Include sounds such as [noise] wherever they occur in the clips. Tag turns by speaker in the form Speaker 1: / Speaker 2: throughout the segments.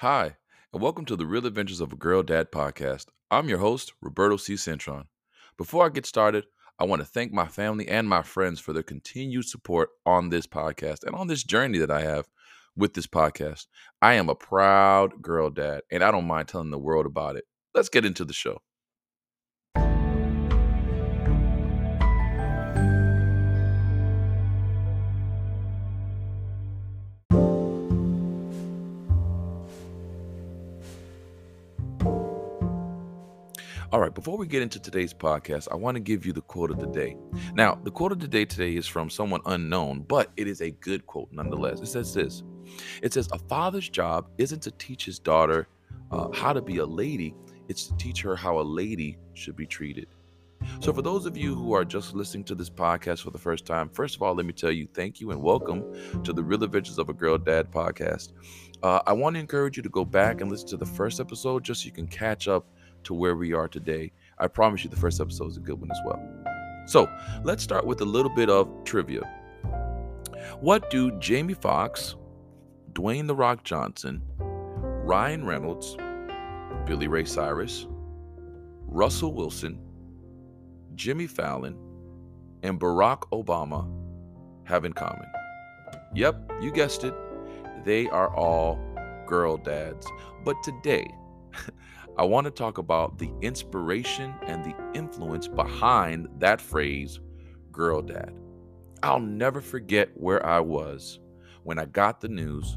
Speaker 1: Hi, and welcome to the Real Adventures of a Girl Dad podcast. I'm your host, Roberto C. Centron. Before I get started, I want to thank my family and my friends for their continued support on this podcast and on this journey that I have with this podcast. I am a proud girl dad, and I don't mind telling the world about it. Let's get into the show. All right, before we get into today's podcast, I want to give you the quote of the day. Now, the quote of the day today is from someone unknown, but it is a good quote nonetheless. It says this It says, A father's job isn't to teach his daughter uh, how to be a lady, it's to teach her how a lady should be treated. So, for those of you who are just listening to this podcast for the first time, first of all, let me tell you thank you and welcome to the Real Adventures of a Girl Dad podcast. Uh, I want to encourage you to go back and listen to the first episode just so you can catch up to where we are today. I promise you the first episode is a good one as well. So let's start with a little bit of trivia. What do Jamie Foxx, Dwayne The Rock Johnson, Ryan Reynolds, Billy Ray Cyrus, Russell Wilson, Jimmy Fallon, and Barack Obama have in common? Yep, you guessed it. They are all girl dads. But today, [laughs] I want to talk about the inspiration and the influence behind that phrase, girl dad. I'll never forget where I was when I got the news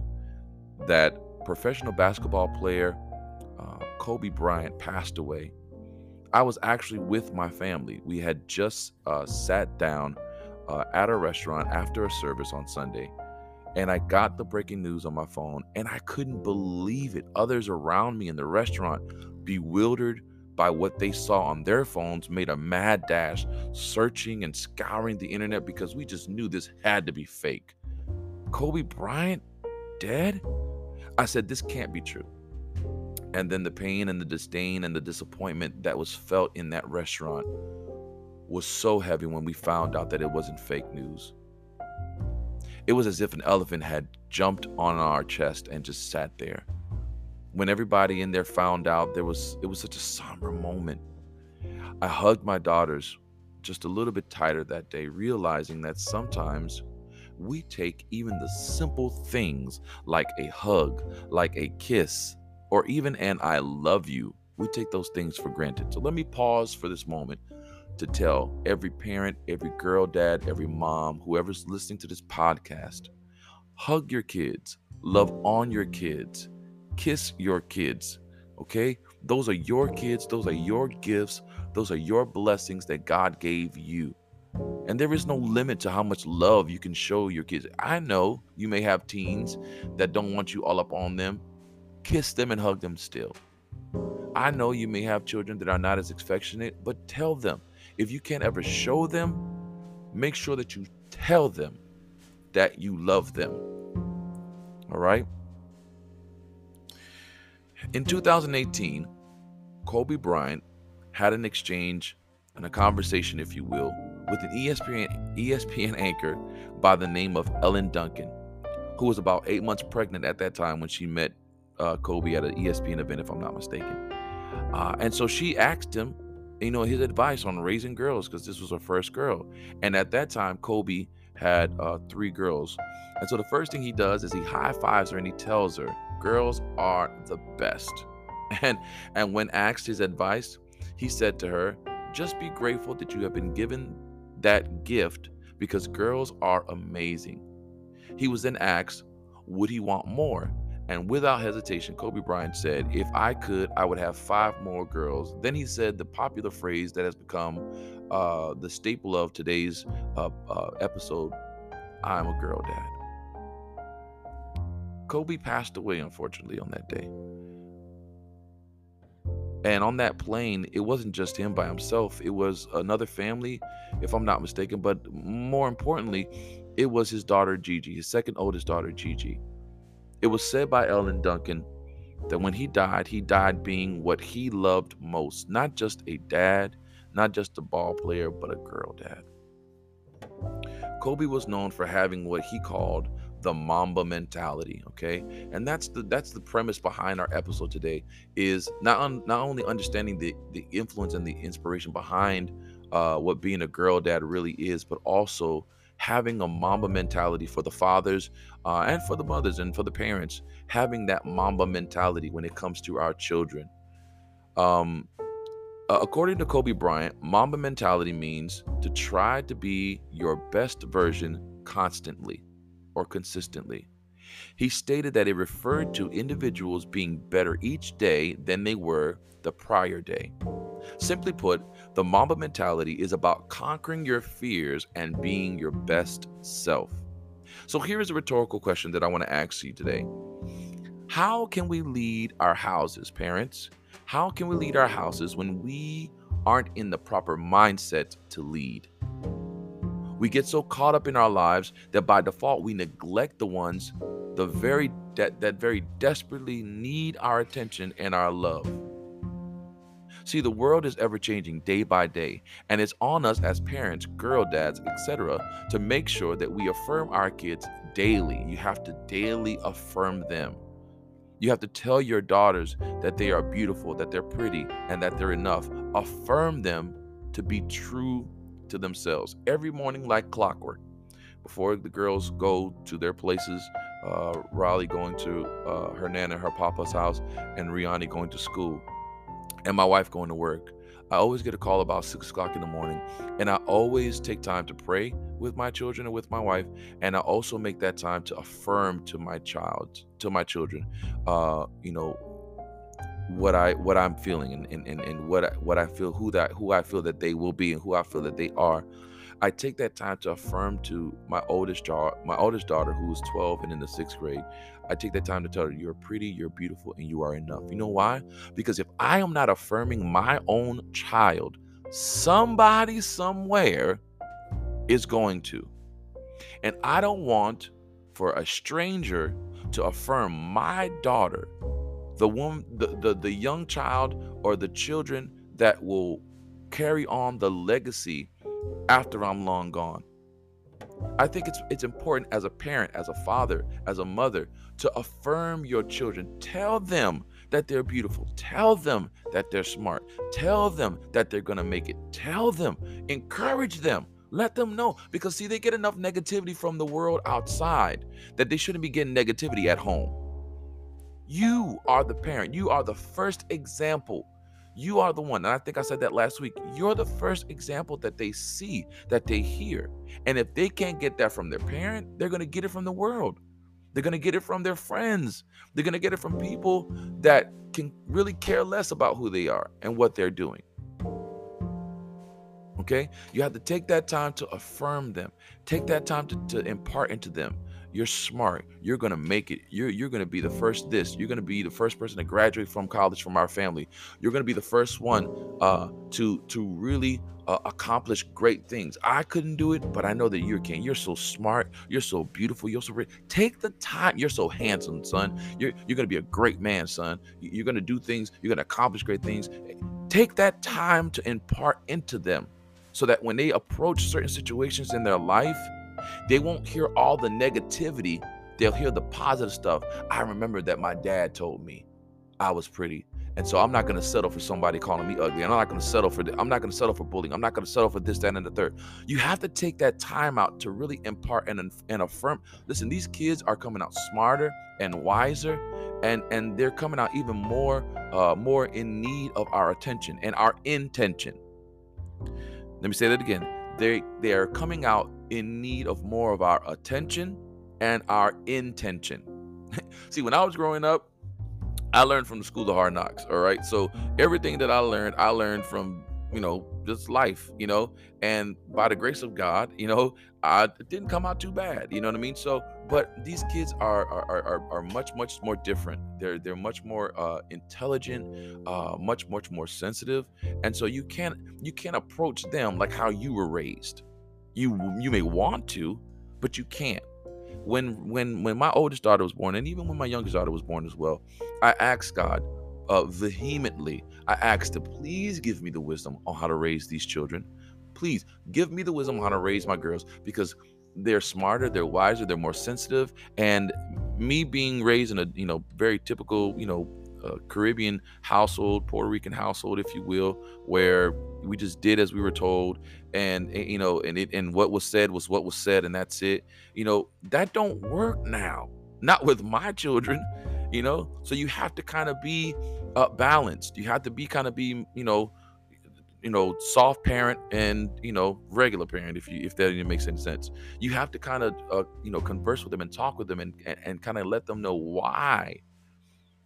Speaker 1: that professional basketball player uh, Kobe Bryant passed away. I was actually with my family. We had just uh, sat down uh, at a restaurant after a service on Sunday, and I got the breaking news on my phone, and I couldn't believe it. Others around me in the restaurant bewildered by what they saw on their phones, made a mad dash, searching and scouring the internet because we just knew this had to be fake. Kobe Bryant dead? I said, this can't be true. And then the pain and the disdain and the disappointment that was felt in that restaurant was so heavy when we found out that it wasn't fake news. It was as if an elephant had jumped on our chest and just sat there. When everybody in there found out there was it was such a somber moment. I hugged my daughters just a little bit tighter that day realizing that sometimes we take even the simple things like a hug like a kiss or even an i love you we take those things for granted. So let me pause for this moment to tell every parent every girl dad every mom whoever's listening to this podcast hug your kids love on your kids kiss your kids. Okay? Those are your kids. Those are your gifts. Those are your blessings that God gave you. And there is no limit to how much love you can show your kids. I know you may have teens that don't want you all up on them. Kiss them and hug them still. I know you may have children that are not as affectionate, but tell them. If you can't ever show them, make sure that you tell them that you love them. All right? In 2018, Kobe Bryant had an exchange and a conversation, if you will, with an ESPN, ESPN anchor by the name of Elle Duncan, who was about eight months pregnant at that time when she met uh, Kobe at an ESPN event, if I'm not mistaken. Uh, and so she asked him, you know, his advice on raising girls because this was her first girl. And at that time, Kobe had uh, three girls. And so the first thing he does is he high fives her and he tells her, Girls are the best. [laughs] And and when asked his advice, he said to her, "Just be grateful that you have been given that gift because girls are amazing." He was then asked, "Would he want more?" And without hesitation, Kobe Bryant said, If I could, I would have five more girls. Then he said the popular phrase that has become uh, the staple of today's uh, uh, episode I'm a girl dad. Kobe passed away, unfortunately, on that day. And on that plane, it wasn't just him by himself, it was another family, if I'm not mistaken. But more importantly, it was his daughter, Gigi, his second oldest daughter, Gigi. It was said by Elle Duncan that when he died, he died being what he loved most not just a dad, not just a ball player, but a girl dad. Kobe was known for having what he called the Mamba mentality. Okay, and that's the that's the premise behind our episode today. Is not not only understanding the the influence and the inspiration behind uh, what being a girl dad really is, but also having a Mamba mentality for the fathers uh, and for the mothers and for the parents, having that Mamba mentality when it comes to our children. Um, according to Kobe Bryant, Mamba mentality means to try to be your best version constantly or consistently. He stated that it referred to individuals being better each day than they were the prior day. Simply put, the Mamba mentality is about conquering your fears and being your best self. So here is a rhetorical question that I want to ask you today. How can we lead our houses, parents? How can we lead our houses when we aren't in the proper mindset to lead? We get so caught up in our lives that by default we neglect the ones the very that, that very desperately need our attention and our love. See, the world is ever changing day by day, and it's on us as parents, girl dads, etc., to make sure that we affirm our kids daily. You have to daily affirm them. You have to tell your daughters that they are beautiful, that they're pretty, and that they're enough. Affirm them to be true to themselves every morning, like clockwork. Before the girls go to their places, uh, Raleigh going to uh, her nana, her papa's house, and Rihanna going to school and my wife going to work, I always get a call about six o'clock in the morning, and I always take time to pray with my children and with my wife, and I also make that time to affirm to my child, to my children, uh, you know, what I what I'm feeling and and, and, and what I, what I feel who that who I feel that they will be and who I feel that they are. I take that time to affirm to my oldest daughter, my oldest daughter who is 12 and in the sixth grade. I take that time to tell her, You're pretty, you're beautiful, and you are enough. You know why? Because if I am not affirming my own child, somebody somewhere is going to. And I don't want for a stranger to affirm my daughter, the woman, the, the, the young child or the children that will carry on the legacy after I'm long gone. I think it's it's important as a parent, as a father, as a mother to affirm your children. Tell them that they're beautiful. Tell them that they're smart. Tell them that they're going to make it. Tell them, encourage them. Let them know because see they get enough negativity from the world outside that they shouldn't be getting negativity at home. You are the parent. You are the first example you are the one. And I think I said that last week. You're the first example that they see, that they hear. And if they can't get that from their parent, they're going to get it from the world. They're going to get it from their friends. They're going to get it from people that can really care less about who they are and what they're doing. Okay? You have to take that time to affirm them, take that time to, to impart into them you're smart. You're gonna make it. You're you're gonna be the first this. You're gonna be the first person to graduate from college from our family. You're gonna be the first one uh, to to really uh, accomplish great things. I couldn't do it, but I know that you can. You're so smart. You're so beautiful. You're so rich. Take the time. You're so handsome, son. You're you're gonna be a great man, son. You're gonna do things. You're gonna accomplish great things. Take that time to impart into them, so that when they approach certain situations in their life they won't hear all the negativity, they'll hear the positive stuff. I remember that my dad told me I was pretty. And so I'm not to settle for somebody calling me ugly. I'm not to settle for I'm not to settle for bullying. I'm not to settle for this, that, and the third. You have to take that time out to really impart and, and affirm. Listen, these kids are coming out smarter and wiser, and and they're coming out even more uh, more in need of our attention and our intention. Let me say that again. They they are coming out in need of more of our attention and our intention. [laughs] See, when I was growing up, I learned from the school of hard knocks. All right. So everything that I learned, I learned from, you know, just life, you know, and by the grace of God, you know, I didn't come out too bad. You know what I mean? So, but these kids are are are, are much, much more different. They're they're much more uh intelligent, uh, much, much more sensitive. And so you can't you can't approach them like how you were raised. You you may want to, but you can't. When when when my oldest daughter was born, and even when my youngest daughter was born as well, I asked God uh, vehemently. I asked to please give me the wisdom on how to raise these children. Please give me the wisdom on how to raise my girls because they're smarter, they're wiser, they're more sensitive. And me being raised in a you know very typical you know uh, Caribbean household, Puerto Rican household, if you will, where we just did as we were told, and, and you know, and it and what was said was what was said, and that's it. You know, that don't work now. Not with my children, you know. So you have to kind of be uh, balanced. You have to be kind of be, you know, you know, soft parent and you know, regular parent. If you if that even makes any sense, you have to kind of uh, you know converse with them and talk with them and and, and kind of let them know why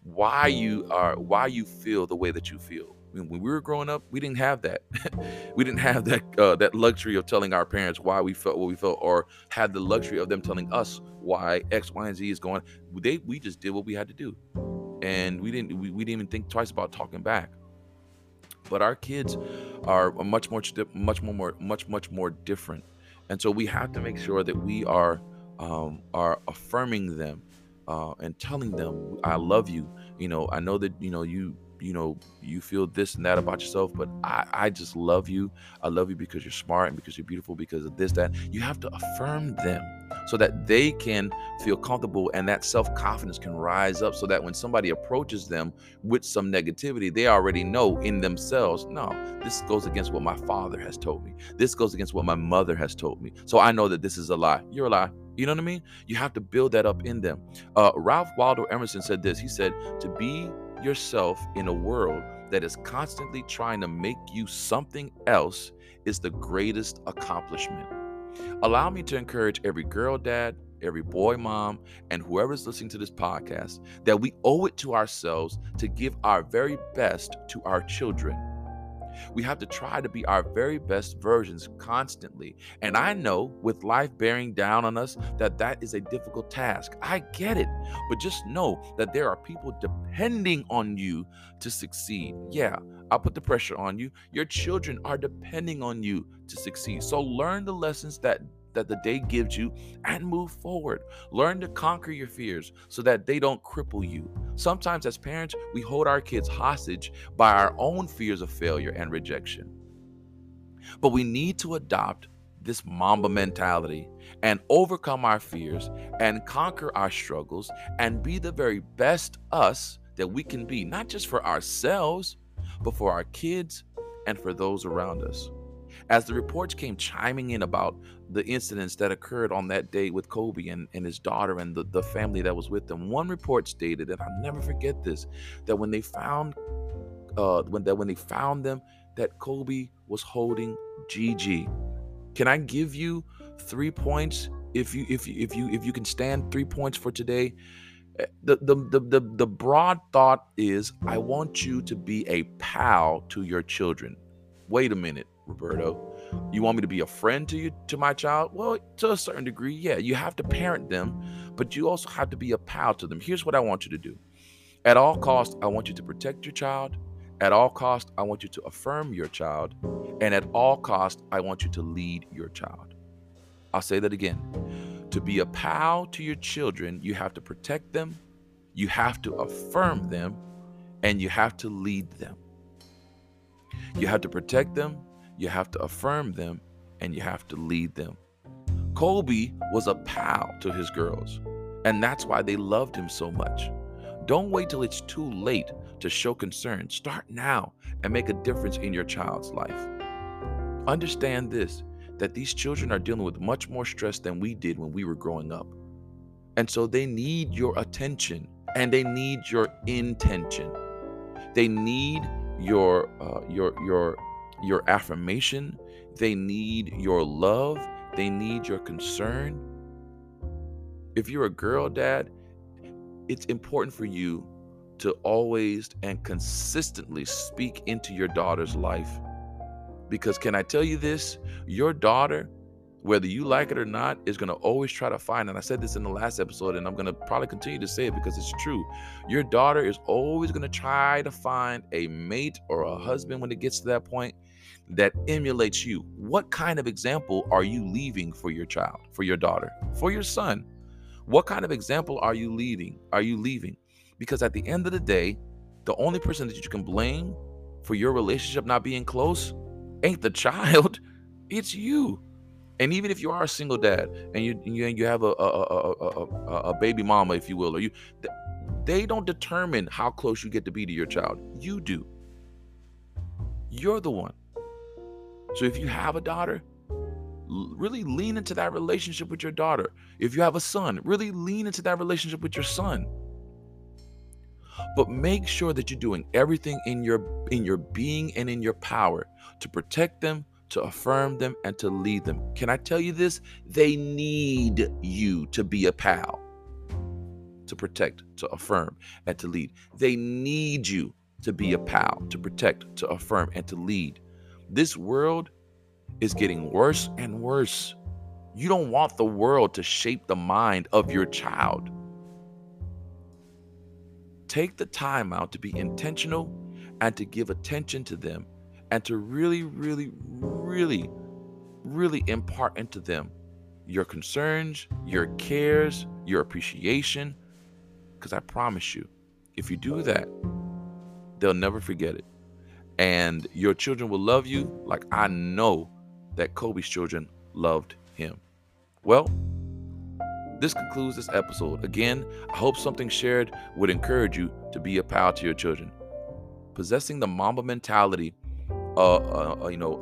Speaker 1: why you are why you feel the way that you feel. When we were growing up we didn't have that. [laughs] We didn't have that uh, that luxury of telling our parents why we felt what we felt or had the luxury of them telling us why x y and z is going they we just did what we had to do. And we didn't we, we didn't even think twice about talking back but our kids are much more much more much much more different and so we have to make sure that we are um, are affirming them uh, and telling them I love you. You know, I know that you know you you know you feel this and that about yourself but I, I just love you i love you because you're smart and because you're beautiful because of this that you have to affirm them so that they can feel comfortable and that self-confidence can rise up so that when somebody approaches them with some negativity they already know in themselves no this goes against what my father has told me this goes against what my mother has told me so i know that this is a lie you're a lie you know what I mean? You have to build that up in them. Uh, Ralph Waldo Emerson said this. He said, To be yourself in a world that is constantly trying to make you something else is the greatest accomplishment. Allow me to encourage every girl dad, every boy mom, and whoever's listening to this podcast that we owe it to ourselves to give our very best to our children we have to try to be our very best versions constantly. And I know with life bearing down on us that that is a difficult task. I get it. But just know that there are people depending on you to succeed. Yeah, I'll put the pressure on you. Your children are depending on you to succeed. So learn the lessons that that the day gives you and move forward. Learn to conquer your fears so that they don't cripple you. Sometimes, as parents, we hold our kids hostage by our own fears of failure and rejection. But we need to adopt this Mamba mentality and overcome our fears and conquer our struggles and be the very best us that we can be, not just for ourselves, but for our kids and for those around us. As the reports came chiming in about the incidents that occurred on that day with Kobe and, and his daughter and the, the family that was with them, one report stated, and I'll never forget this, that when they found uh when that when they found them, that Kobe was holding Gigi. Can I give you three points if you if you if you if you can stand three points for today? Eh, the, the the the the broad thought is I want you to be a pal to your children. Wait a minute. Roberto. You want me to be a friend to you to my child? Well, to a certain degree, yeah. You have to parent them, but you also have to be a pal to them. Here's what I want you to do. At all costs, I want you to protect your child. At all costs, I want you to affirm your child. And at all costs, I want you to lead your child. I'll say that again. To be a pal to your children, you have to protect them, you have to affirm them, and you have to lead them. You have to protect them, you have to affirm them, and you have to lead them. Kobe was a pal to his girls, and that's why they loved him so much. Don't wait till it's too late to show concern. Start now and make a difference in your child's life. Understand this that these children are dealing with much more stress than we did when we were growing up. And so they need your attention and they need your intention. They need your uh, your your your affirmation, they need your love, they need your concern. If you're a girl dad, it's important for you to always and consistently speak into your daughter's life. Because, can I tell you this? Your daughter, whether you like it or not, is going to always try to find, and I said this in the last episode, and I'm going to probably continue to say it because it's true. Your daughter is always going to try to find a mate or a husband when it gets to that point that emulates you. What kind of example are you leaving for your child, for your daughter, for your son? What kind of example are you leaving? Are you leaving? Because at the end of the day, the only person that you can blame for your relationship not being close ain't the [laughs] child, it's you. And even if you are a single dad and you you, you have a a, a, a, a baby mama, if you will, or you, they don't determine how close you get to be to your child. You do. You're the one. So if you have a daughter, really lean into that relationship with your daughter. If you have a son, really lean into that relationship with your son. But make sure that you're doing everything in your in your being and in your power to protect them, to affirm them and to lead them. Can I tell you this? They need you to be a pal. To protect, to affirm, and to lead. They need you to be a pal, to protect, to affirm, and to lead. This world is getting worse and worse. You don't want the world to shape the mind of your child. Take the time out to be intentional and to give attention to them and to really, really, really, really impart into them your concerns, your cares, your appreciation. Because I promise you, if you do that, they'll never forget it. And your children will love you like I know that Kobe's children loved him. Well, this concludes this episode. Again, I hope something shared would encourage you to be a pal to your children. Possessing the Mamba mentality, uh, uh, uh you know,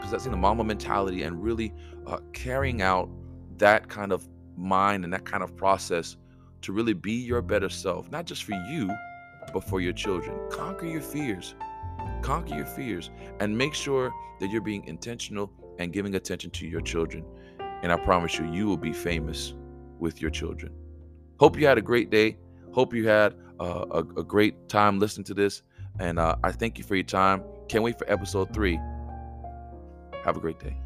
Speaker 1: possessing the Mamba mentality and really uh, carrying out that kind of mind and that kind of process to really be your better self, not just for you, but for your children. Conquer your fears. Conquer your fears and make sure that you're being intentional and giving attention to your children. And I promise you, you will be famous with your children. Hope you had a great day. Hope you had uh, a, a, great time listening to this. And uh, I thank you for your time. Can't wait for episode three. Have a great day.